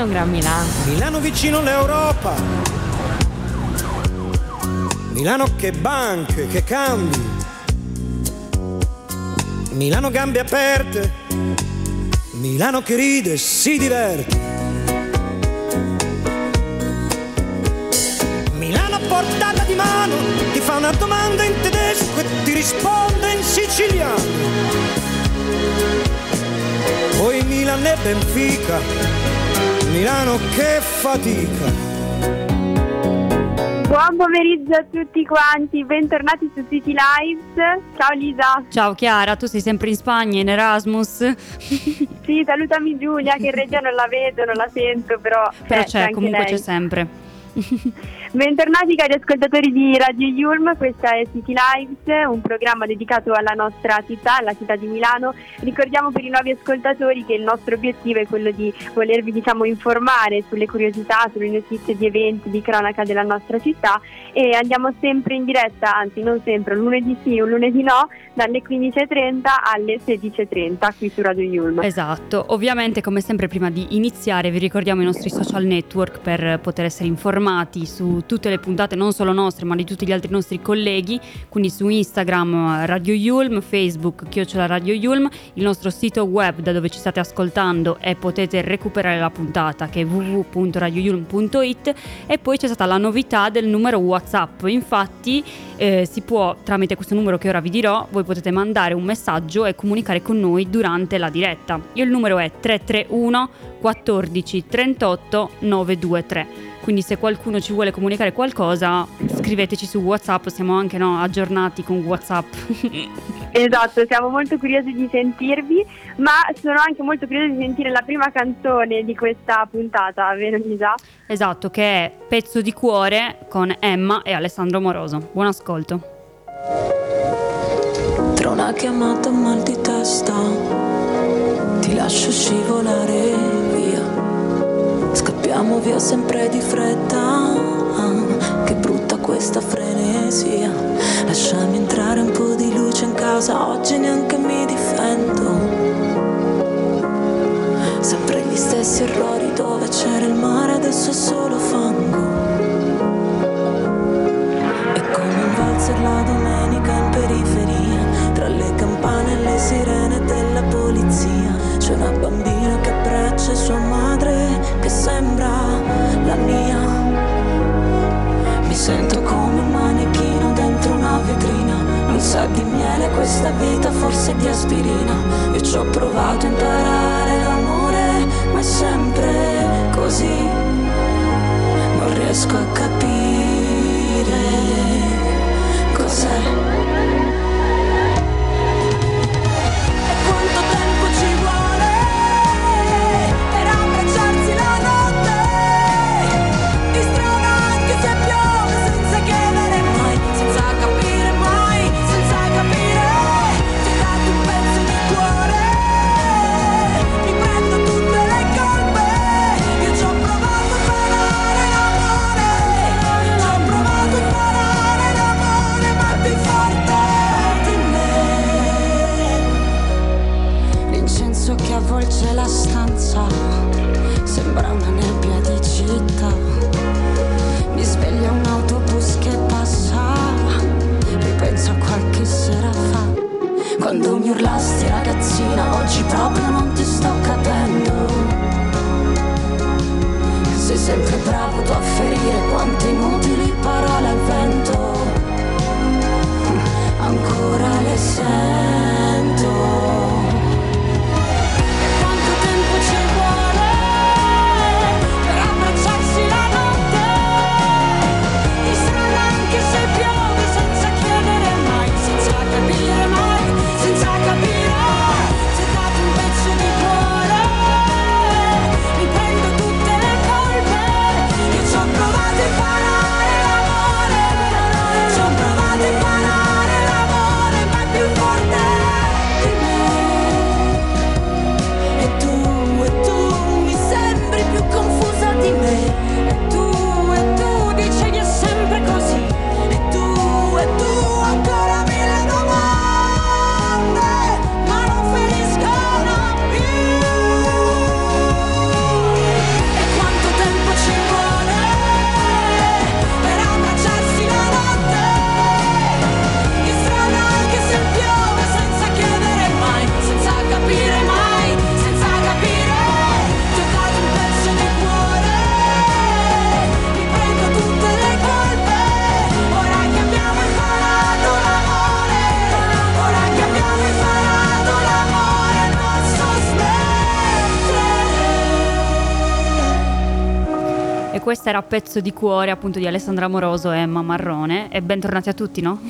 è un gran Milano. Milano vicino all'Europa. Milano che banche, che cambi. Milano gambe aperte. Milano che ride, si diverte. Milano a portata di mano, ti fa una domanda in tedesco e ti risponde in siciliano. Poi Milan e Benfica, Milano che fatica. Buon pomeriggio a tutti quanti, bentornati su City Lives. Ciao Lisa. Ciao Chiara, tu sei sempre in Spagna, in Erasmus. sì, salutami Giulia che in regia non la vedo, non la sento, però, però c'è, c'è comunque lei. c'è sempre. Bentornati cari ascoltatori di Radio Yulm, questa è City Lives, un programma dedicato alla nostra città, alla città di Milano. Ricordiamo per i nuovi ascoltatori che il nostro obiettivo è quello di volervi diciamo, informare sulle curiosità, sulle notizie di eventi, di cronaca della nostra città e andiamo sempre in diretta, anzi non sempre, un lunedì sì, un lunedì no, dalle 15.30 alle 16.30 qui su Radio Yulm. Esatto, ovviamente come sempre prima di iniziare vi ricordiamo i nostri social network per poter essere informati su tutte le puntate, non solo nostre, ma di tutti gli altri nostri colleghi, quindi su Instagram Radio Yulm, Facebook Chiocciola Radio Yulm, il nostro sito web da dove ci state ascoltando e potete recuperare la puntata che è www.radioyulm.it e poi c'è stata la novità del numero WhatsApp, infatti eh, si può tramite questo numero che ora vi dirò, voi potete mandare un messaggio e comunicare con noi durante la diretta. Il numero è 331 14 38 923 quindi se qualcuno ci vuole comunicare qualcosa scriveteci su Whatsapp, siamo anche no, aggiornati con Whatsapp. esatto, siamo molto curiosi di sentirvi, ma sono anche molto curiosi di sentire la prima canzone di questa puntata, vero Lisa? Esatto, che è Pezzo di cuore con Emma e Alessandro Moroso. Buon ascolto. Tra una chiamata e mal di testa ti lascio scivolare Scappiamo via sempre di fretta, che brutta questa frenesia. Lasciami entrare un po' di luce in casa, oggi neanche mi difendo. Questa era Pezzo di cuore appunto di Alessandra Moroso e Emma Marrone. E bentornati a tutti, no?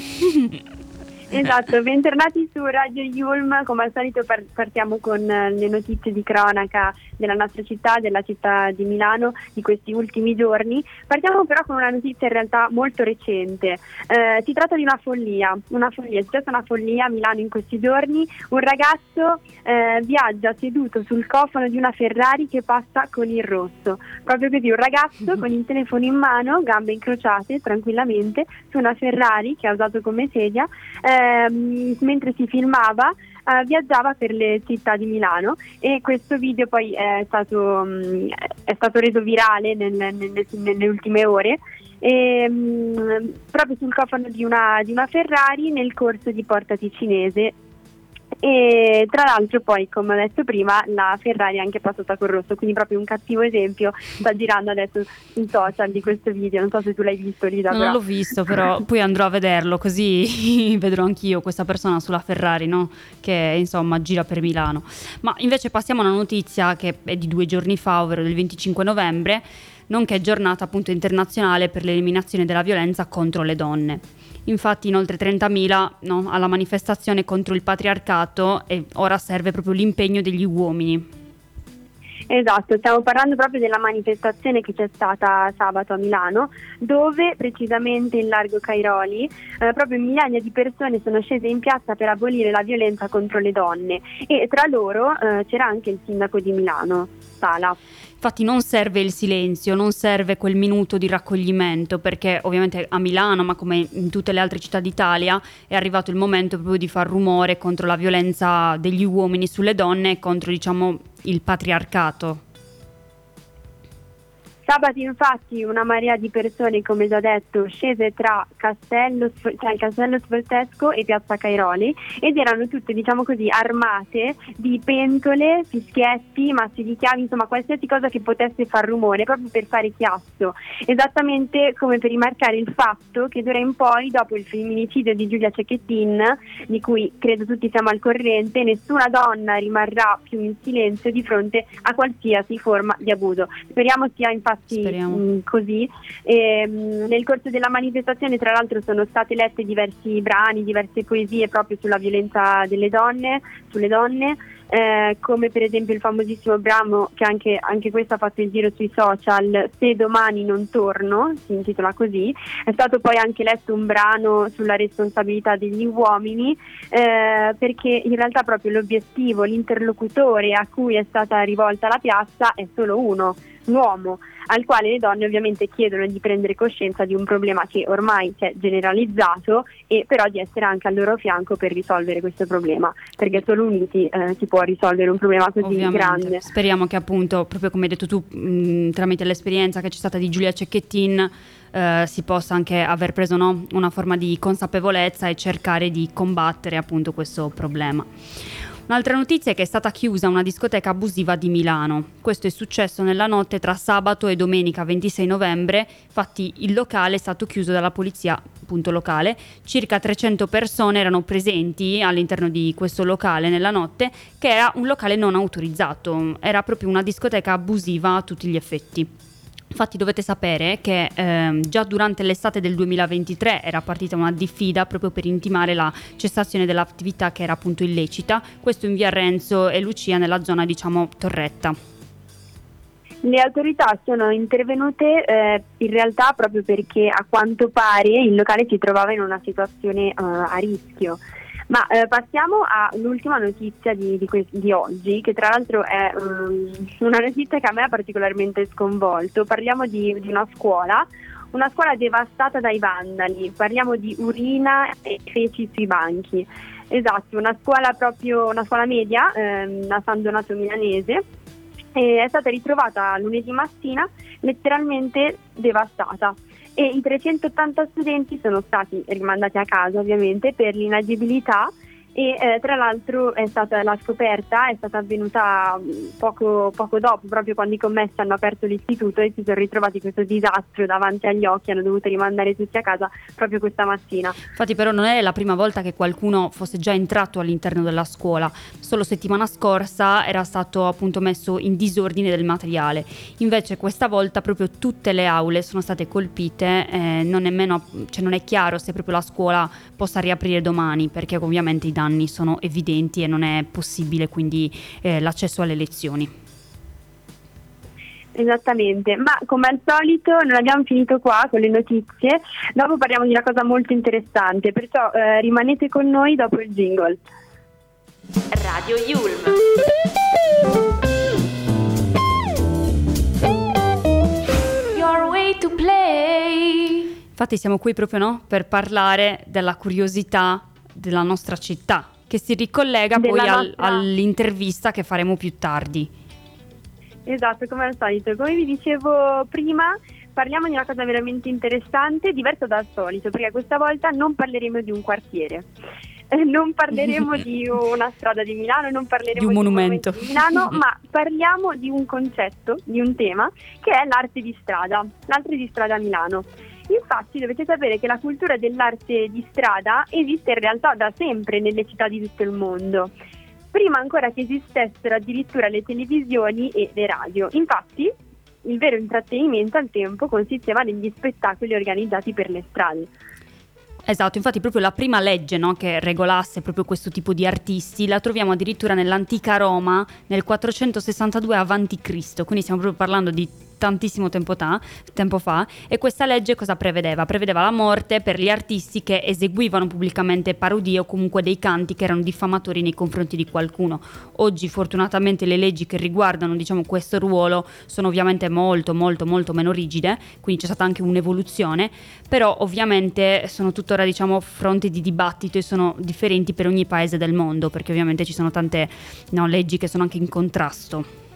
Esatto, bentornati su Radio Yulm, come al solito partiamo con eh, le notizie di cronaca della nostra città, della città di Milano di questi ultimi giorni. Partiamo però con una notizia in realtà molto recente, eh, si tratta di una follia, una follia, è successa una follia a Milano in questi giorni, un ragazzo eh, viaggia seduto sul cofano di una Ferrari che passa con il rosso, proprio così un ragazzo con il telefono in mano, gambe incrociate tranquillamente su una Ferrari che ha usato come sedia. Eh, ehm, mentre si filmava eh, viaggiava per le città di Milano e questo video poi è stato, mh, mm, è stato reso virale nel, nel, nelle ultime ore e, mh, mm, proprio sul cofano di una, di una Ferrari nel corso di Porta Ticinese e tra l'altro poi come ho detto prima la Ferrari è anche passata col rosso quindi proprio un cattivo esempio sta girando adesso sui social di questo video. Non so se tu l'hai visto Lida no, non l'ho visto però poi andrò a vederlo così vedrò anch'io questa persona sulla Ferrari no? che insomma gira per Milano. Ma invece passiamo a una notizia che è di due giorni fa ovvero del 25 novembre nonché giornata appunto internazionale per l'eliminazione della violenza contro le donne Infatti in oltre 30.000 no, alla manifestazione contro il patriarcato e ora serve proprio l'impegno degli uomini. Esatto, stiamo parlando proprio della manifestazione che c'è stata sabato a Milano, dove precisamente in Largo Cairoli eh, proprio migliaia di persone sono scese in piazza per abolire la violenza contro le donne e tra loro eh, c'era anche il sindaco di Milano, Sala. Infatti non serve il silenzio, non serve quel minuto di raccoglimento, perché ovviamente a Milano, ma come in tutte le altre città d'Italia, è arrivato il momento proprio di far rumore contro la violenza degli uomini sulle donne e contro, diciamo, il patriarcato. Sabato infatti una marea di persone, come già detto, scese tra Castello, cioè il Castello Sfoltesco e Piazza Cairoli ed erano tutte, diciamo così, armate di pentole, fischietti, massi di chiavi, insomma qualsiasi cosa che potesse far rumore, proprio per fare chiasso. Esattamente come per rimarcare il fatto che d'ora in poi, dopo il femminicidio di Giulia Cecchettin, di cui credo tutti siamo al corrente, nessuna donna rimarrà più in silenzio di fronte a qualsiasi forma di abuso. Speriamo sia infatti infatti mh, mm, così. E, mh, mm, nel corso della manifestazione tra l'altro sono state lette diversi brani, diverse poesie proprio sulla violenza delle donne, sulle donne. Eh, come per esempio il famosissimo brano che anche, anche, questo ha fatto il giro sui social, Se domani non torno, si intitola così, è stato poi anche letto un brano sulla responsabilità degli uomini, eh, perché in realtà proprio l'obiettivo, l'interlocutore a cui è stata rivolta la piazza è solo uno, l'uomo al quale le donne ovviamente chiedono di prendere coscienza di un problema che ormai si è generalizzato e però di essere anche al loro fianco per risolvere questo problema, perché solo uniti eh, si può risolvere un problema così ovviamente. grande. Speriamo che appunto, proprio come hai detto tu, mh, tramite l'esperienza che c'è stata di Giulia Cecchettin, eh, si possa anche aver preso no, una forma di consapevolezza e cercare di combattere appunto questo problema. Un'altra notizia è che è stata chiusa una discoteca abusiva di Milano. Questo è successo nella notte tra sabato e domenica 26 novembre, infatti il locale è stato chiuso dalla polizia appunto locale. Circa 300 persone erano presenti all'interno di questo locale nella notte, che era un locale non autorizzato, era proprio una discoteca abusiva a tutti gli effetti. Infatti dovete sapere che ehm, già durante l'estate del 2023 era partita una diffida proprio per intimare la cessazione dell'attività che era appunto illecita, questo in via Renzo e Lucia nella zona diciamo Torretta. Le autorità sono intervenute eh, in realtà proprio perché a quanto pare il locale si trovava in una situazione eh, a rischio. Ma eh, passiamo all'ultima notizia di, di, que- di, oggi, che tra l'altro è um, una notizia che a me ha particolarmente sconvolto. Parliamo di, di, una scuola, una scuola devastata dai vandali, parliamo di urina e feci sui banchi. Esatto, una scuola proprio, una scuola media ehm, a San Donato Milanese è stata ritrovata lunedì mattina letteralmente devastata e i 380 studenti sono stati rimandati a casa ovviamente per l'inagibilità e eh, tra l'altro è stata la scoperta è stata avvenuta mm, poco, poco, dopo, proprio quando i commessi hanno aperto l'istituto e si sono ritrovati questo disastro davanti agli occhi, hanno dovuto rimandare tutti a casa proprio questa mattina. Infatti però non è la prima volta che qualcuno fosse già entrato all'interno della scuola, solo settimana scorsa era stato appunto messo in disordine del materiale, invece questa volta proprio tutte le aule sono state colpite, eh, non, nemmeno, cioè non è chiaro se proprio la scuola possa riaprire domani perché ovviamente i danni sono evidenti e non è possibile quindi eh, l'accesso alle lezioni. Esattamente, ma come al solito non abbiamo finito qua con le notizie, dopo parliamo di una cosa molto interessante, perciò eh, rimanete con noi dopo il jingle. Radio Yulm. Your way to play. Infatti siamo qui proprio no, per parlare della curiosità della nostra città, che si ricollega della poi al, nostra... all'intervista che faremo più tardi. Esatto, come al solito. Come vi dicevo prima, parliamo di una cosa veramente interessante, diversa dal solito, perché questa volta non parleremo di un quartiere. Eh, non parleremo di una strada di Milano, non parleremo di un monumento. di, un monumento di Milano, ma parliamo di un concetto, di un tema, che è l'arte di strada, l'arte di strada a Milano. Infatti dovete sapere che la cultura dell'arte di strada esiste in realtà da sempre nelle città di tutto il mondo, prima ancora che esistessero addirittura le televisioni e le radio. Infatti il vero intrattenimento al tempo consisteva negli spettacoli organizzati per le strade. Esatto, infatti proprio la prima legge no, che regolasse proprio questo tipo di artisti la troviamo addirittura nell'antica Roma nel 462 a.C., quindi stiamo proprio parlando di tantissimo tempo, ta, tempo, fa e questa legge cosa prevedeva? Prevedeva la morte per gli artisti che eseguivano pubblicamente parodie o comunque dei canti che erano diffamatori nei confronti di qualcuno. Oggi fortunatamente le leggi che riguardano diciamo, questo ruolo sono ovviamente molto molto molto meno rigide, quindi c'è stata anche un'evoluzione, però ovviamente sono tuttora diciamo, fronte di dibattito e sono differenti per ogni paese del mondo perché ovviamente ci sono tante no, leggi che sono anche in contrasto.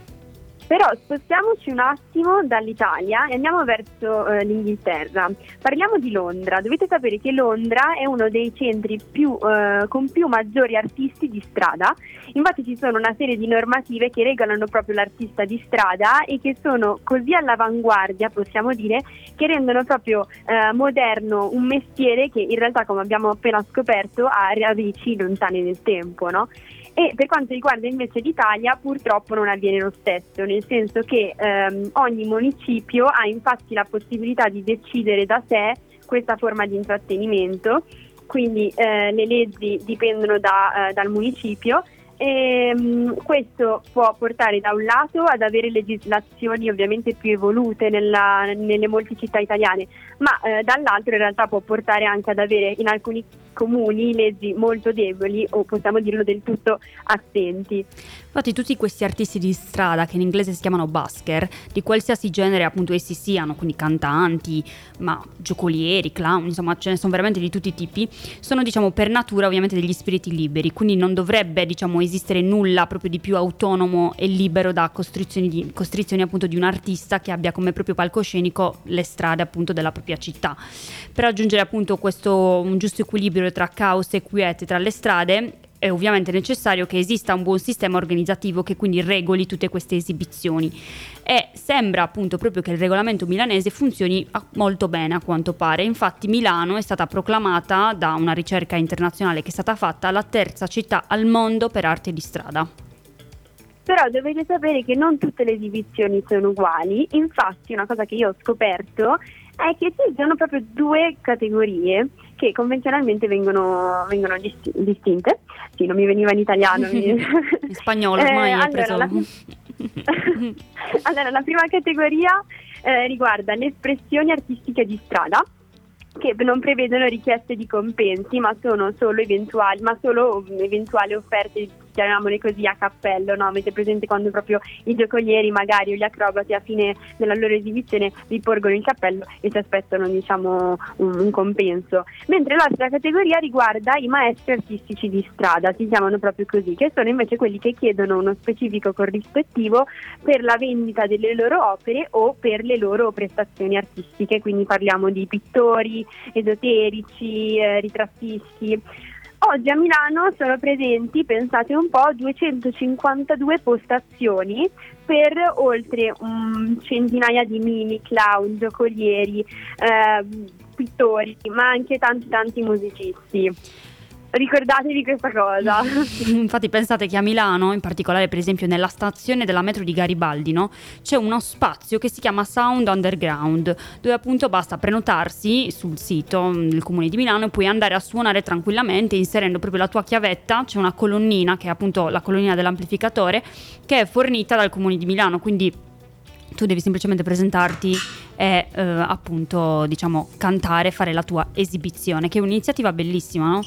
Però spostiamoci un attimo dall'Italia e andiamo verso eh, l'Inghilterra. Parliamo di Londra. Dovete sapere che Londra è uno dei centri più, eh, con più maggiori artisti di strada. Infatti ci sono una serie di normative che regolano proprio l'artista di strada e che sono così all'avanguardia, possiamo dire, che rendono proprio eh, moderno un mestiere che in realtà, come abbiamo appena scoperto, ha radici lontane nel tempo. No? E per quanto riguarda invece l'Italia purtroppo non avviene lo stesso, nel senso che ehm, ogni municipio ha infatti la possibilità di decidere da sé questa forma di intrattenimento, quindi eh, le leggi dipendono da, eh, dal municipio. E, um, questo può portare da un lato ad avere legislazioni ovviamente più evolute nella, nelle molte città italiane, ma eh, dall'altro in realtà può portare anche ad avere in alcuni comuni leggi molto deboli o possiamo dirlo del tutto assenti. Infatti tutti questi artisti di strada che in inglese si chiamano busker, di qualsiasi genere appunto essi siano, quindi cantanti, ma giocolieri, clown, insomma ce ne sono veramente di tutti i tipi, sono diciamo per natura ovviamente degli spiriti liberi, quindi non dovrebbe diciamo esistere nulla proprio di più autonomo e libero da costrizioni, di, costrizioni appunto di un artista che abbia come proprio palcoscenico le strade appunto della propria città. Per raggiungere appunto questo un giusto equilibrio tra caos e quiete tra le strade è ovviamente necessario che esista un buon sistema organizzativo che quindi regoli tutte queste esibizioni e sembra appunto proprio che il regolamento milanese funzioni molto bene a quanto pare. Infatti Milano è stata proclamata da una ricerca internazionale che è stata fatta la terza città al mondo per arte di strada. Però dovete sapere che non tutte le esibizioni sono uguali, infatti una cosa che io ho scoperto è che esistono proprio due categorie che convenzionalmente vengono, vengono disti- distinte. Sì, non mi veniva in italiano. in spagnolo ormai eh, allora, preso... La... allora, la prima categoria eh, riguarda le espressioni artistiche di strada che non prevedono richieste di compensi, ma sono solo eventuali, ma solo eventuali offerte chiamiamole così, a cappello, no? Avete presente quando proprio i giocolieri magari o gli acrobati a fine della loro esibizione vi porgono il cappello e si aspettano diciamo un, un compenso. Mentre l'altra categoria riguarda i maestri artistici di strada, si chiamano proprio così, che sono invece quelli che chiedono uno specifico corrispettivo per la vendita delle loro opere o per le loro prestazioni artistiche, quindi parliamo di pittori, esoterici, eh, ritrattisti. Oggi a Milano sono presenti, pensate un po', 252 postazioni per oltre un centinaia di mini, clown, giocolieri, eh, pittori, ma anche tanti tanti musicisti. Ricordatevi questa cosa. Infatti pensate che a Milano, in particolare per esempio nella stazione della metro di Garibaldi, no, c'è uno spazio che si chiama Sound Underground, dove appunto basta prenotarsi sul sito del comune di Milano e puoi andare a suonare tranquillamente inserendo proprio la tua chiavetta, c'è una colonnina che è appunto la colonnina dell'amplificatore che è fornita dal comune di Milano, quindi tu devi semplicemente presentarti e eh, appunto diciamo cantare, fare la tua esibizione, che è un'iniziativa bellissima, no?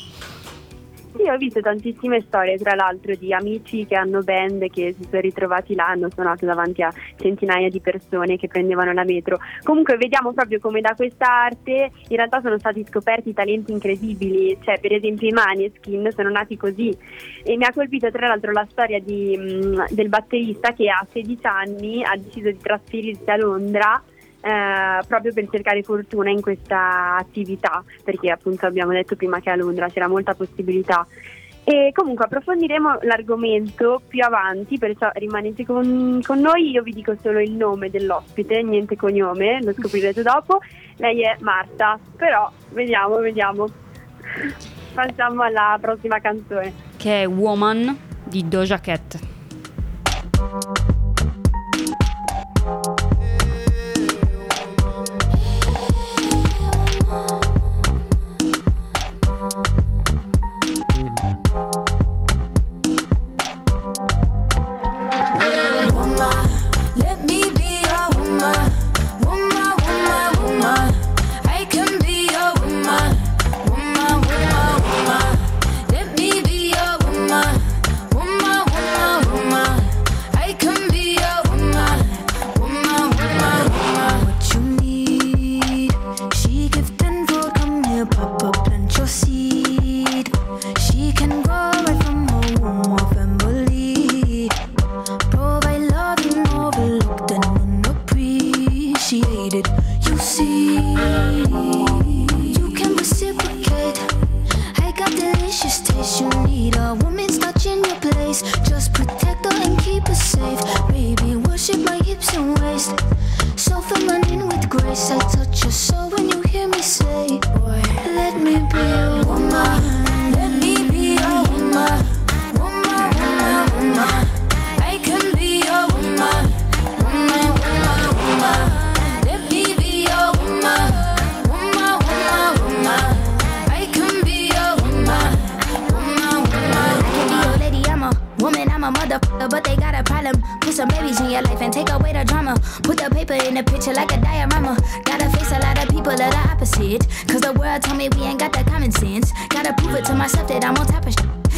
Sì, ho visto tantissime storie, tra l'altro, di amici che hanno band che si sono ritrovati là, hanno suonato davanti a centinaia di persone che prendevano la metro. Comunque vediamo proprio come da questa arte in realtà sono stati scoperti talenti incredibili, cioè per esempio i Maneskin sono nati così e mi ha colpito tra l'altro la storia di, mh, del batterista che a 16 anni ha deciso di trasferirsi a Londra eh, proprio per cercare fortuna in questa attività, perché appunto abbiamo detto prima che a Londra c'era molta possibilità. E comunque approfondiremo l'argomento più avanti, perciò rimanete con, con, noi, io vi dico solo il nome dell'ospite, niente cognome, lo scoprirete dopo. Lei è Marta, però vediamo, vediamo. Passiamo alla prossima canzone. Che è Woman di Doja Cat. like a diorama. Gotta face a lot of people of the opposite. Cause the world told me we ain't got that common sense. Gotta prove it to myself that I'm on top of shit.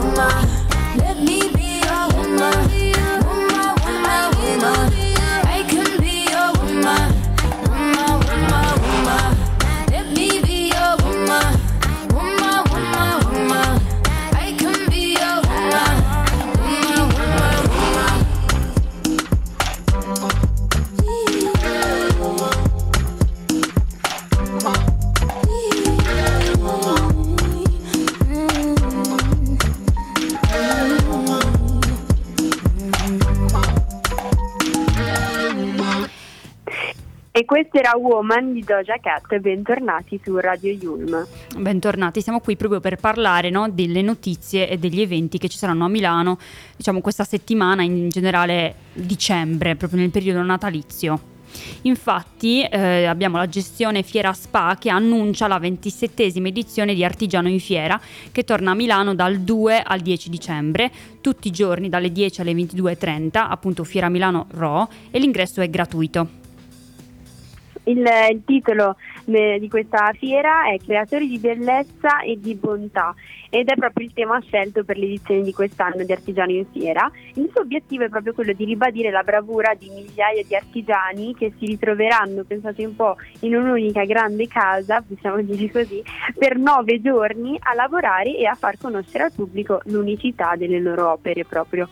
Woman, let me be a woman. Woman, woman, woman. I can be a woman. Woman, questo era Woman di Doja Cat, bentornati su Radio Yulm. Bentornati, siamo qui proprio per parlare no, delle notizie e degli eventi che ci saranno a Milano, diciamo questa settimana, in generale dicembre, proprio nel periodo natalizio. Infatti eh, abbiamo la gestione Fiera Spa che annuncia la 27esima edizione di Artigiano in Fiera che torna a Milano dal 2 al 10 dicembre, tutti i giorni dalle 10 alle 22.30, appunto Fiera Milano Ro e l'ingresso è gratuito. Il, il titolo de- di questa fiera è creatori di bellezza e di bontà ed è proprio il tema scelto per l'edizione di quest'anno di Artigiani in Fiera. Il suo obiettivo è proprio quello di ribadire la bravura di migliaia di artigiani che si ritroveranno, pensate un po', in un'unica grande casa, possiamo dire così, per nove giorni a lavorare e a far conoscere al pubblico l'unicità delle loro opere proprio.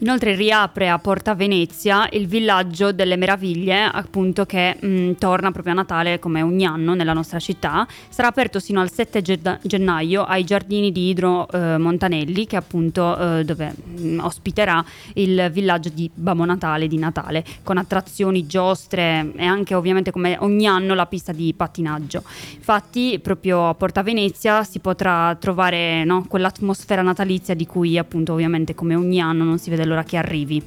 Inoltre riapre a Porta Venezia il villaggio delle meraviglie, appunto che mh, torna proprio a Natale come ogni anno nella nostra città. Sarà aperto sino al 7 ge- gennaio ai giardini di Idro eh, Montanelli, che appunto eh, dove mh, ospiterà il villaggio di Babbo Natale di Natale, con attrazioni, giostre e anche ovviamente come ogni anno la pista di pattinaggio. Infatti proprio a Porta Venezia si potrà trovare no, quell'atmosfera natalizia di cui appunto ovviamente come ogni anno non si vede l'ora che arrivi.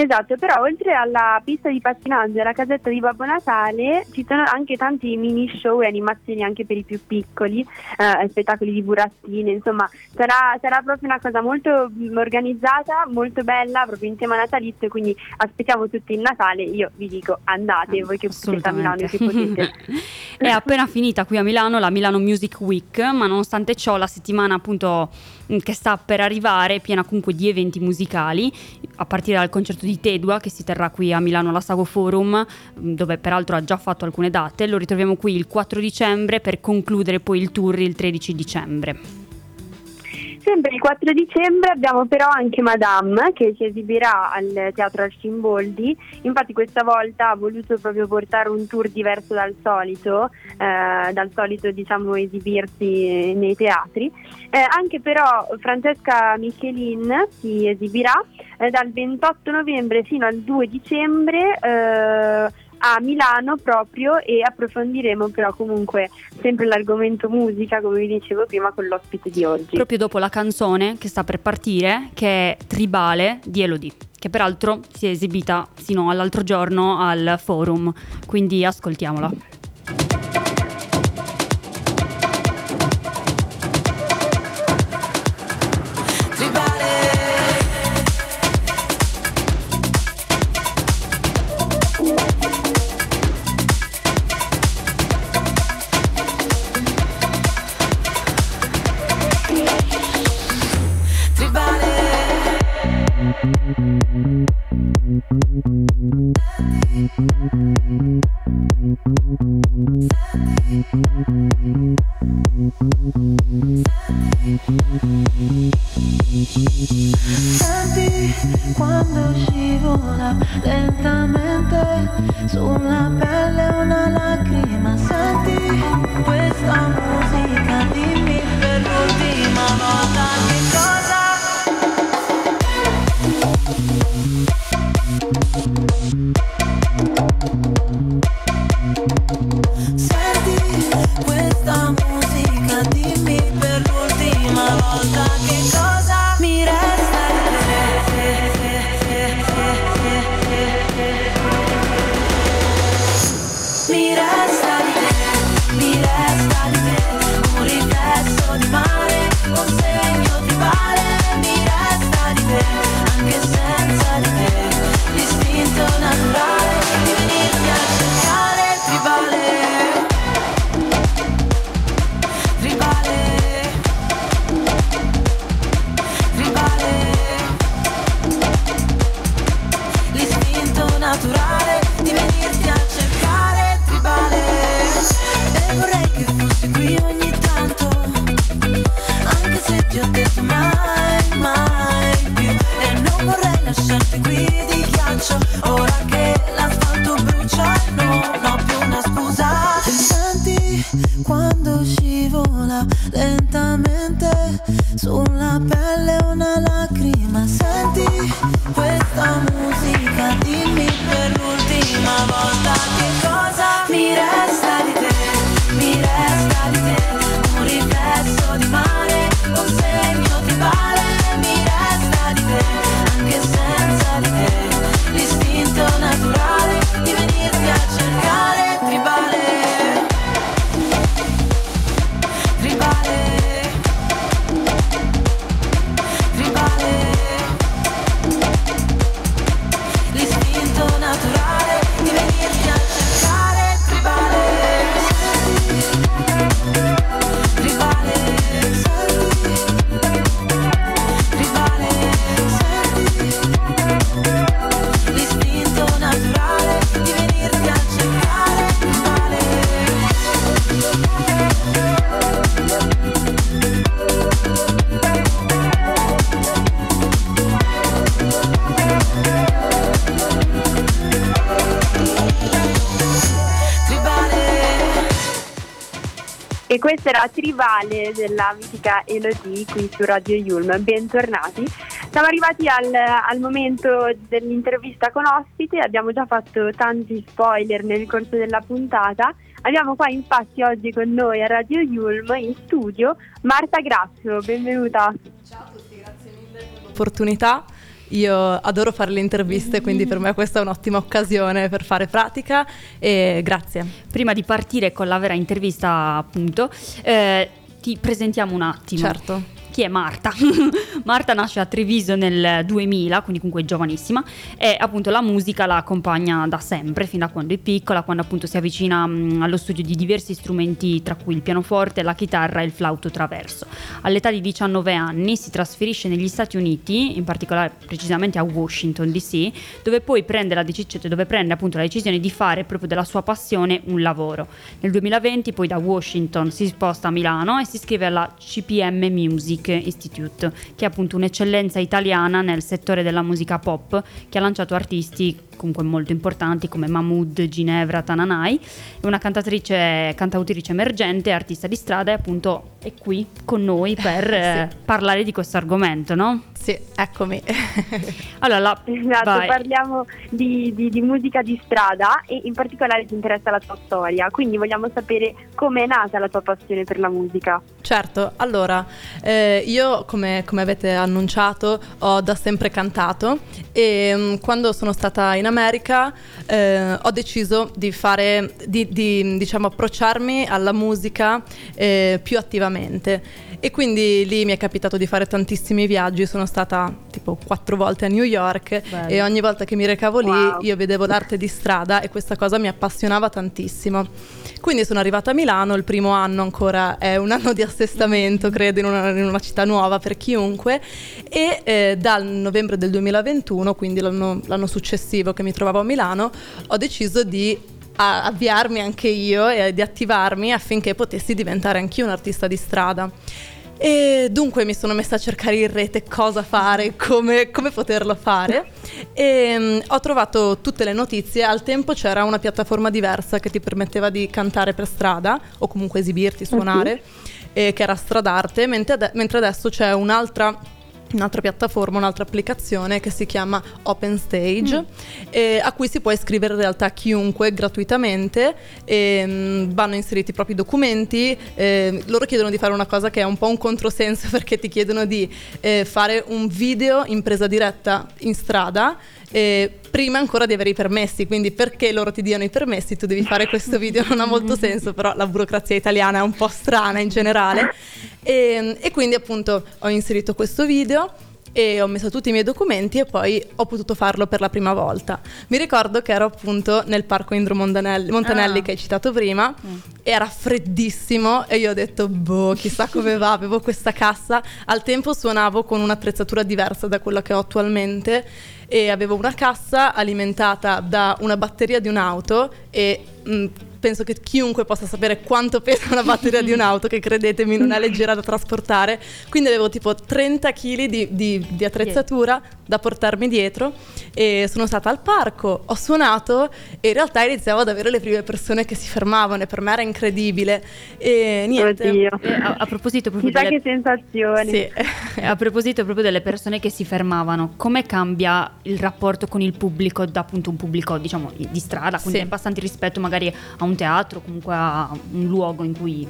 Esatto, però oltre alla pista di pattinaggio e alla casetta di Babbo Natale ci sono anche tanti mini show e animazioni anche per i più piccoli, eh, spettacoli di burattine, insomma sarà, sarà, proprio una cosa molto mm, organizzata, molto bella, proprio in tema natalizio, quindi aspettiamo tutti il Natale, io vi dico andate, voi che siete a Milano che potete. È appena finita qui a Milano la Milano Music Week, ma nonostante ciò la settimana appunto mm, che sta per arrivare è piena comunque di eventi musicali, a partire dal concerto di Tedua che si terrà qui a Milano alla Sago Forum, mm, dove peraltro ha già fatto alcune date. Lo ritroviamo qui il 4 dicembre per concludere poi il tour il 13 dicembre. Sempre il 4 dicembre abbiamo però anche Madame che si esibirà al Teatro Arcimboldi, infatti questa volta ha voluto proprio portare un tour diverso dal solito, eh, dal solito diciamo esibirsi nei teatri. Eh, anche però Francesca Michelin si esibirà eh, dal 28 novembre fino al 2 dicembre eh, a Milano proprio e approfondiremo però comunque sempre l'argomento musica come vi dicevo prima con l'ospite di oggi. Proprio dopo la canzone che sta per partire che è Tribale di Elodie che peraltro si è esibita sino all'altro giorno al forum, quindi ascoltiamola. E questa era Trivale della mitica Elodie qui su Radio Yulm. Bentornati. Siamo arrivati al, al momento dell'intervista con ospite, abbiamo già fatto tanti spoiler nel corso della puntata. Abbiamo qua infatti oggi con noi a Radio Yulm in studio Marta Grasso, benvenuta. Ciao a tutti, grazie mille per l'opportunità. Io adoro fare le interviste, quindi per me questa è un'ottima occasione per fare pratica e grazie. Prima di partire con la vera intervista, appunto, eh, ti presentiamo un attimo. Certo chi è Marta? Marta nasce a Treviso nel 2000, quindi comunque giovanissima, e appunto la musica la accompagna da sempre, fin da quando è piccola, quando appunto si avvicina mh, mm, allo studio di diversi strumenti, tra cui il pianoforte, la chitarra e il flauto traverso. All'età di 19 anni si trasferisce negli Stati Uniti, in particolare precisamente a Washington DC, dove poi prende, la dec- dove prende appunto la decisione di fare proprio della sua passione un lavoro. Nel 2020 poi da Washington si sposta a Milano e si iscrive alla CPM Music Institute, che è appunto un'eccellenza italiana nel settore della musica pop, che ha lanciato artisti comunque molto importanti come Mahmood, Ginevra, Tananai, è una cantatrice, cantautrice emergente, artista di strada e appunto è qui con noi per sì. eh, parlare di questo argomento, no? Sì, eccomi. allora, la... esatto, parliamo di, di, di, musica di strada e in particolare ti interessa la tua storia, quindi vogliamo sapere come è nata la tua passione per la musica. Certo, allora, eh, io come, come, avete annunciato ho da sempre cantato e mm, quando sono stata in America eh, ho deciso di fare, di, di diciamo approcciarmi alla musica eh, più attivamente e quindi lì mi è capitato di fare tantissimi viaggi, sono stata tipo quattro volte a New York Bello. e ogni volta che mi recavo lì wow. io vedevo l'arte di strada e questa cosa mi appassionava tantissimo. Quindi sono arrivata a Milano, il primo anno ancora è un anno di assestamento, credo, in una, in una città nuova per chiunque e eh, dal novembre del 2021, quindi l'anno, l'anno successivo che mi trovavo a Milano, ho deciso di a avviarmi anche io e di attivarmi affinché potessi diventare anch'io un artista di strada. E dunque mi sono messa a cercare in rete cosa fare, come, come poterlo fare e um, ho trovato tutte le notizie. Al tempo c'era una piattaforma diversa che ti permetteva di cantare per strada o comunque esibirti, suonare, uh-huh. eh, che era Stradarte, mentre, ade- mentre adesso c'è un'altra un'altra piattaforma, un'altra applicazione che si chiama Open Stage, mm. eh, a cui si può iscrivere in realtà chiunque gratuitamente, e, mh, mm, vanno inseriti i propri documenti, eh, loro chiedono di fare una cosa che è un po' un controsenso perché ti chiedono di eh, fare un video in presa diretta in strada eh, prima ancora di avere i permessi, quindi perché loro ti diano i permessi tu devi fare questo video, non ha molto senso, però la burocrazia italiana è un po' strana in generale. E, e quindi appunto ho inserito questo video e ho messo tutti i miei documenti e poi ho potuto farlo per la prima volta. Mi ricordo che ero appunto nel parco Indro Montanelli, Montanelli ah. che hai citato prima, mm. era freddissimo e io ho detto boh, chissà come va, avevo questa cassa, al tempo suonavo con un'attrezzatura diversa da quella che ho attualmente e avevo una cassa alimentata da una batteria di un'auto e mh, mm, penso che chiunque possa sapere quanto pesa una batteria di un'auto, che credetemi non è leggera da trasportare. Quindi avevo tipo 30 kg di, di, di attrezzatura da portarmi dietro e sono stata al parco, ho suonato e in realtà iniziavo ad avere le prime persone che si fermavano e per me era incredibile. E niente. E a, a, proposito proprio Chissà delle... che sensazioni. Sì. a proposito proprio delle persone che si fermavano, come cambia il rapporto con il pubblico da appunto un pubblico diciamo di strada, quindi sì. abbastanza rispetto magari a un teatro, comunque a un luogo in cui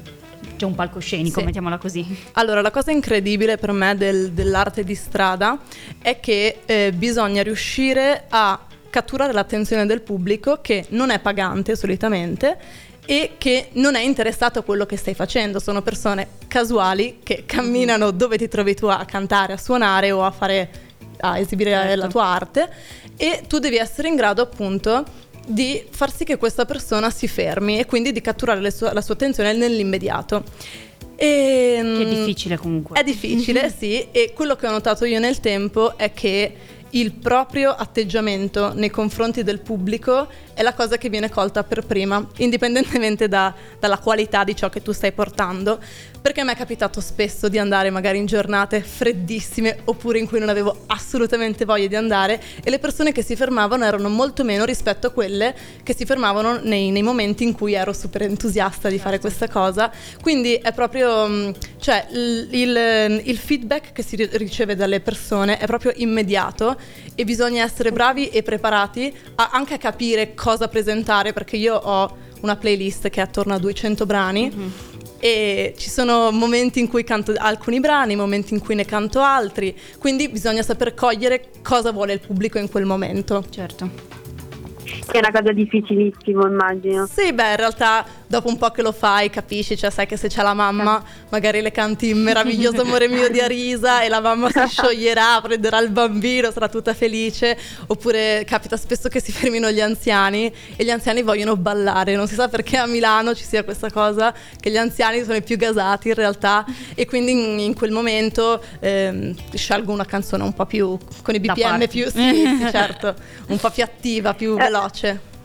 c'è un palcoscenico, sì. mettiamola così. Allora, la cosa incredibile per me del, dell'arte di strada è che eh, bisogna riuscire a catturare l'attenzione del pubblico che non è pagante solitamente e che non è interessato a quello che stai facendo, sono persone casuali che camminano dove ti trovi tu a cantare, a suonare o a fare a esibire certo. la tua arte e tu devi essere in grado appunto di far sì che questa persona si fermi e quindi di catturare sue, la sua attenzione nell'immediato. E, che è difficile comunque. È difficile, sì, e quello che ho notato io nel tempo è che il proprio atteggiamento nei confronti del pubblico è la cosa che viene colta per prima, indipendentemente da, dalla qualità di ciò che tu stai portando. Perché a me è capitato spesso di andare magari in giornate freddissime oppure in cui non avevo assolutamente voglia di andare e le persone che si fermavano erano molto meno rispetto a quelle che si fermavano nei, nei momenti in cui ero super entusiasta di fare questa cosa. Quindi è proprio, mm, cioè il, il, il feedback che si riceve dalle persone è proprio immediato e bisogna essere bravi e preparati a, anche a capire cosa presentare perché io ho una playlist che è attorno a 200 brani. Mm-hmm e ci sono momenti in cui canto alcuni brani, momenti in cui ne canto altri, quindi bisogna saper cogliere cosa vuole il pubblico in quel momento. Certo. Che è una cosa difficilissima, immagino. Sì, beh, in realtà dopo un po' che lo fai capisci, cioè sai che se c'è la mamma magari le canti meraviglioso amore mio di Arisa e la mamma si scioglierà, prenderà il bambino, sarà tutta felice, oppure capita spesso che si fermino gli anziani e gli anziani vogliono ballare, non si sa perché a Milano ci sia questa cosa che gli anziani sono i più gasati in realtà e quindi in, in quel momento ehm, scelgo una canzone un po' più con i BPM più, sì, sì, certo, un po' più attiva, più eh. veloce.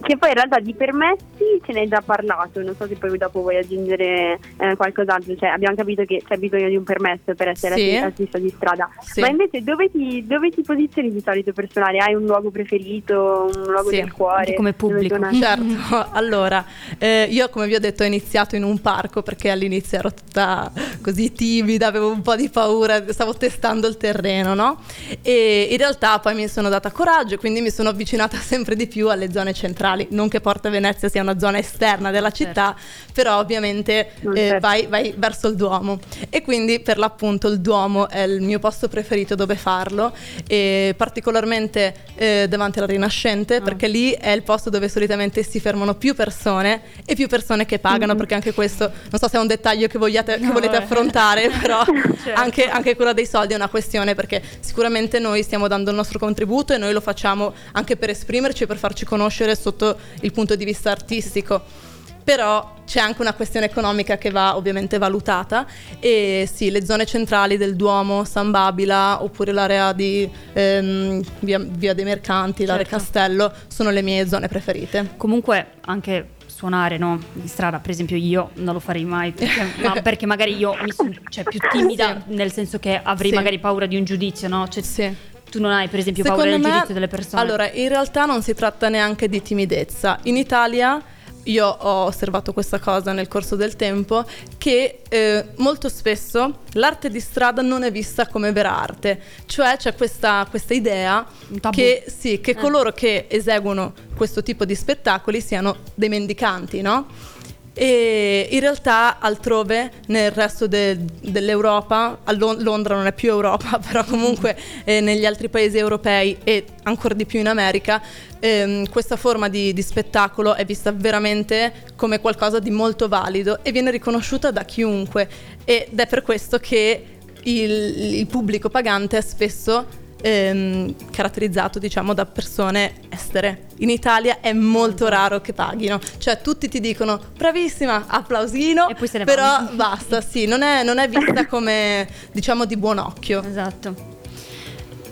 Che poi in realtà di permessi ce n'è già parlato, non so se poi dopo vuoi aggiungere eh, qualcos'altro, cioè abbiamo capito che c'è bisogno di un permesso per essere sì. artista di strada, sì. ma invece dove ti, dove ti, posizioni di solito personale? Hai un luogo preferito, un luogo sì. del cuore? Come pubblico. Certo, allora eh, io come vi ho detto ho iniziato in un parco perché all'inizio ero tutta così timida, avevo un po' di paura, stavo testando il terreno, no? E in realtà poi mi sono data coraggio e quindi mi sono avvicinata sempre di più alle zone centrali centrali, non che Porta Venezia sia una zona esterna della certo. città, però ovviamente eh, vai, vai, verso il Duomo e quindi per l'appunto il Duomo è il mio posto preferito dove farlo e particolarmente eh, davanti alla Rinascente ah. perché lì è il posto dove solitamente si fermano più persone e più persone che pagano mm-hmm. perché anche questo non so se è un dettaglio che, vogliate, no, che volete beh. affrontare però certo. anche, anche quella dei soldi è una questione perché sicuramente noi stiamo dando il nostro contributo e noi lo facciamo anche per esprimerci e per farci conoscere sotto sotto il punto di vista artistico però c'è anche una questione economica che va ovviamente valutata e sì, le zone centrali del Duomo, San Babila oppure l'area di ehm, via, via, dei Mercanti, certo. l'area Castello sono le mie zone preferite. Comunque anche suonare no? in strada, per esempio io non lo farei mai perché, ma perché magari io mi sono cioè, più timida sì. nel senso che avrei sì. magari paura di un giudizio, no? Cioè, sì. Tu non hai per esempio Secondo paura del giudizio delle persone? Allora, in realtà non si tratta neanche di timidezza. In Italia io ho osservato questa cosa nel corso del tempo, che eh, molto spesso l'arte di strada non è vista come vera arte, cioè c'è questa, questa idea che, sì, che eh. coloro che eseguono questo tipo di spettacoli siano dei mendicanti, no? E in realtà altrove nel resto de- dell'Europa, a Lond- Londra non è più Europa, però comunque eh, negli altri paesi europei e ancora di più in America, ehm, questa forma di, di, spettacolo è vista veramente come qualcosa di molto valido e viene riconosciuta da chiunque. Ed è per questo che il, il pubblico pagante è spesso ehm, caratterizzato diciamo da persone estere. In Italia è molto raro che paghino, cioè tutti ti dicono bravissima, applausino, però vanno. basta, sì, non è, non è vista come diciamo di buon occhio. Esatto.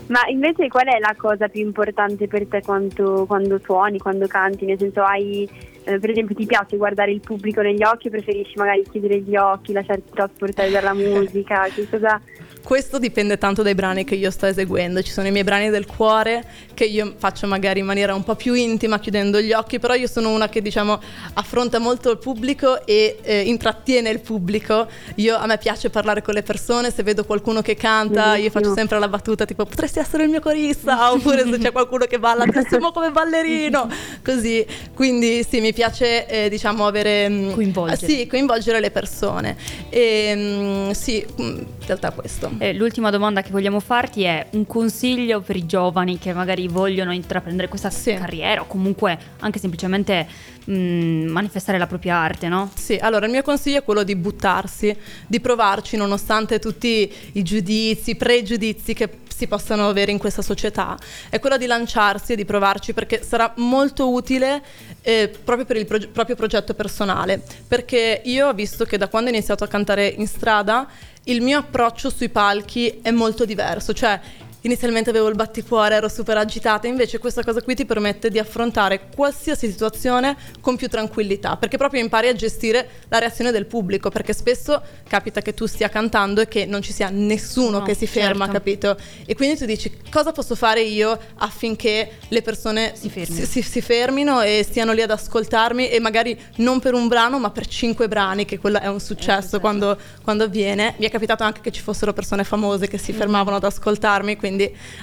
Ma invece qual è la cosa più importante per te quando, quando suoni, quando canti? Nel senso hai, eh, per esempio ti piace guardare il pubblico negli occhi o preferisci magari chiudere gli occhi, lasciarti trasportare dalla musica? Che cosa, questo dipende tanto dai brani che io sto eseguendo. Ci sono i miei brani del cuore che io faccio magari in maniera un po' più intima, chiudendo gli occhi, però io sono una che diciamo affronta molto il pubblico e eh, intrattiene il pubblico. Io, a me piace parlare con le persone, se vedo qualcuno che canta, io faccio sempre la battuta tipo potresti essere il mio corista, oppure se c'è qualcuno che balla, ti assumo come ballerino, così. Quindi sì, mi piace eh, diciamo avere... Mm, coinvolgere. Sì, coinvolgere le persone. E mm, sì, mm, in realtà questo. Eh, l'ultima domanda che vogliamo farti è un consiglio per i giovani che magari vogliono intraprendere questa sì. carriera o comunque anche semplicemente mh, manifestare la propria arte, no? Sì, allora il mio consiglio è quello di buttarsi, di provarci nonostante tutti i giudizi, i pregiudizi che si possano avere in questa società, è quello di lanciarsi e di provarci perché sarà molto utile eh, proprio per il pro- proprio progetto personale, perché io ho visto che da quando ho iniziato a cantare in strada il mio approccio sui palchi è molto diverso, cioè inizialmente avevo il batticuore, ero super agitata, invece questa cosa qui ti permette di affrontare qualsiasi situazione con più tranquillità, perché proprio impari a gestire la reazione del pubblico, perché spesso capita che tu stia cantando e che non ci sia nessuno No, che si ferma, certo. capito? E quindi tu dici cosa posso fare io affinché le persone Si fermino. si, si fermino e stiano lì ad ascoltarmi e magari non per un brano ma per cinque brani, che quello è un successo quando, quando avviene. Mi è capitato anche che ci fossero persone famose che si fermavano ad ascoltarmi, quindi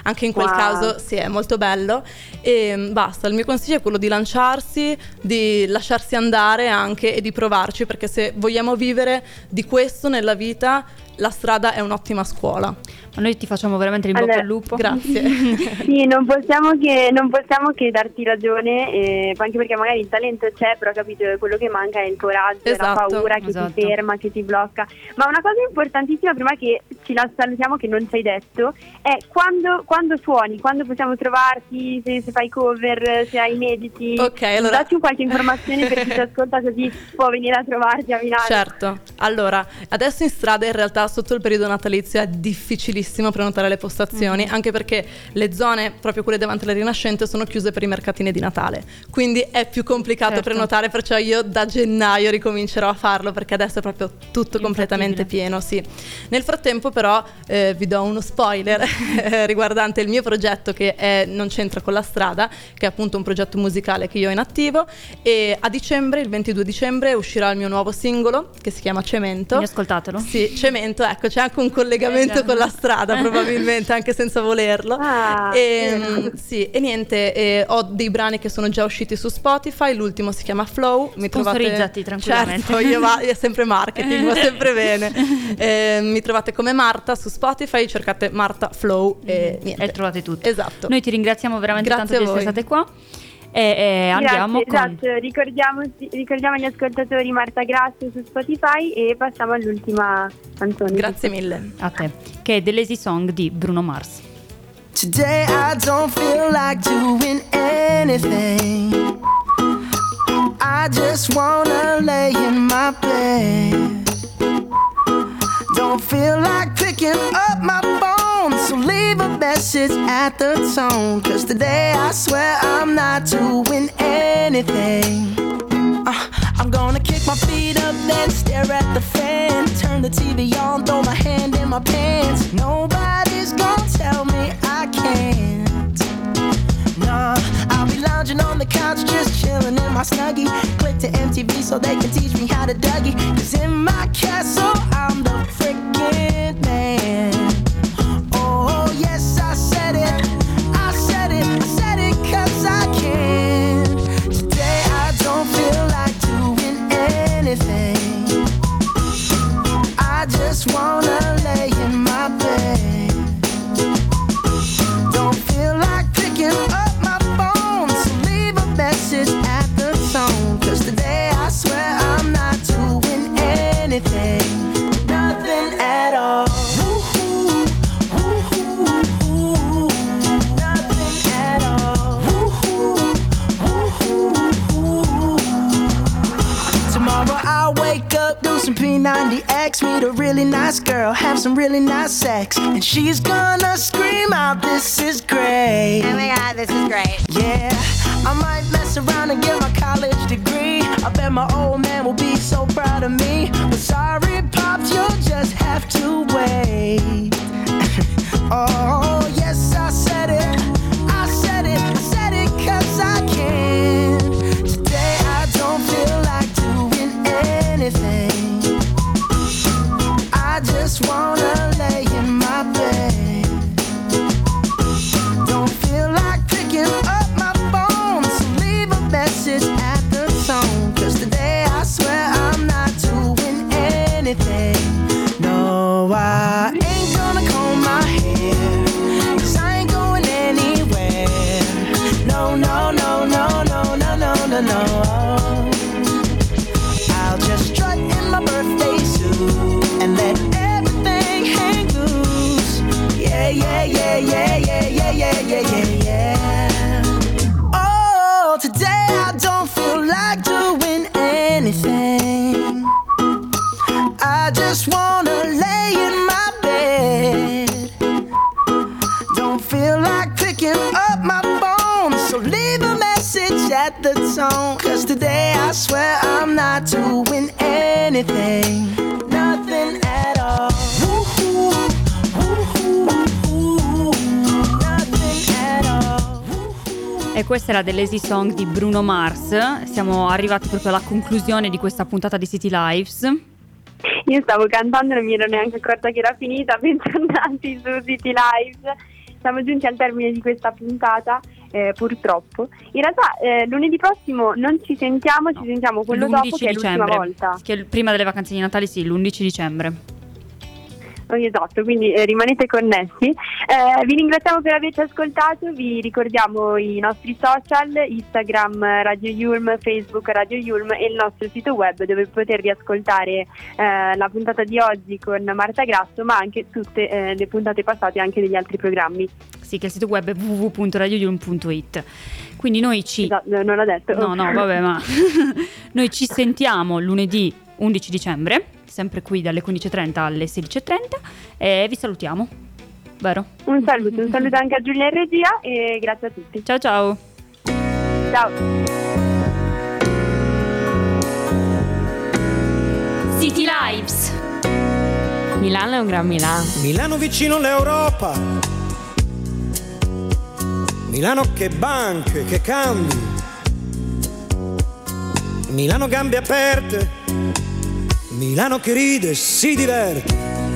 anche in quel Wow. caso sì, è molto bello. E mm, basta, il mio consiglio è quello di lanciarsi, di lasciarsi andare anche e di provarci, perché se vogliamo vivere di questo nella vita, la strada è un'ottima scuola. Ma noi ti facciamo veramente in bocca Allora, al lupo. Grazie. Sì, non possiamo che, non possiamo che darti ragione, eh, anche perché magari il talento c'è, però capito, quello che manca è il coraggio, è la Esatto, paura che esatto. ti ferma, che ti blocca. Ma una cosa importantissima, prima che ci la salutiamo, che non ci hai detto, è quando, quando suoni, quando possiamo trovarti, se, se fai cover, se hai inediti. Ok, allora- Dacci qualche informazione per chi ti ascolta così può venire a trovarti a Milano. Certo, allora adesso in strada in realtà sotto il periodo natalizio è difficilissimo prenotare le postazioni, anche perché le zone, proprio quelle davanti alla Rinascente, sono chiuse per i mercatini di Natale. Quindi è più complicato Certo. prenotare, perciò io da gennaio ricomincerò a farlo perché adesso è proprio tutto completamente pieno, sì. Nel frattempo però eh, vi do uno spoiler riguardante il mio progetto che è- non c'entra con la strada, che è appunto un progetto musicale che io ho in attivo e a dicembre, il 22 dicembre, uscirà il mio nuovo singolo che si chiama Cemento. Quindi ascoltatelo. Sì, cemento, ecco, c'è anche un collegamento Eh, con la strada, probabilmente, anche senza volerlo. Ah, e, vero. sì, e niente, eh, ho dei brani che sono già usciti su Spotify, l'ultimo si chiama Flow. Mi trovate... Sponsorizzati tranquillamente. Certo, io va, è sempre marketing, va sempre bene. Eh, mi trovate come Marta su Spotify, cercate Marta Flow e niente. E trovate tutto. Esatto. Noi ti ringraziamo veramente Grazie tanto di essere state qua. E, e andiamo Grazie, con. esatto. Ricordiamo, ricordiamo agli ascoltatori Marta Grazia su Spotify e passiamo all'ultima canzone. Grazie mille. A te, che è The Lazy Song di Bruno Mars. Today I don't feel like doing anything. I just wanna lay in my bed. Don't feel like picking up my phone, so leave a message at the tone. Cause today I swear I'm not doing anything. Uh, I'm gonna kick my feet up, then stare at the fan. Turn the TV on, throw my hand in my pants. Nobody's gonna tell me I can't. Nah, I'll be lounging on the couch, just chilling in my snuggie. Click to MTV so they can teach me how to Dougie. Cause in my castle, I'm the meet a really nice girl, have some really nice sex, and she's gonna scream out, This is great. Oh my god, this is great. Yeah, I might mess around and get my college degree. I bet my old man will be so proud of me. But sorry, Pops, you'll just have to wait. oh, yes, questa era dell'Easy Song di Bruno Mars. Siamo arrivati proprio alla conclusione di questa puntata di City Lives. Io stavo cantando e non mi ero neanche accorta che era finita, bentornati su City Lives. Siamo giunti al termine di questa puntata, eh, purtroppo. In realtà eh, lunedì prossimo non ci sentiamo, ci sentiamo quello dopo L'11 che è l'ultima dicembre. volta. Che prima delle vacanze di Natale, sì, l'11 dicembre. Esatto, quindi eh, rimanete connessi. Eh, vi ringraziamo per averci ascoltato, vi ricordiamo i nostri social, Instagram Radio Yulm, Facebook Radio Yulm e il nostro sito web dove poter riascoltare eh, la puntata di oggi con Marta Grasso, ma anche tutte eh, le puntate passate anche degli altri programmi. Sì, che il sito web è www.radioyulm.it. Quindi noi ci... Esatto, non l'ha detto. No, no, vabbè, ma noi ci sentiamo lunedì 11 dicembre, sempre qui dalle 15.30 alle 16.30 e vi salutiamo. Vero? Un saluto, un saluto anche a Giulia in regia e grazie a tutti. Ciao ciao! Ciao! City Lives. Milano è un gran Milano. Milano vicino all'Europa. Milano che banche, che cambi. Milano gambe aperte. Milano che ride si diverte.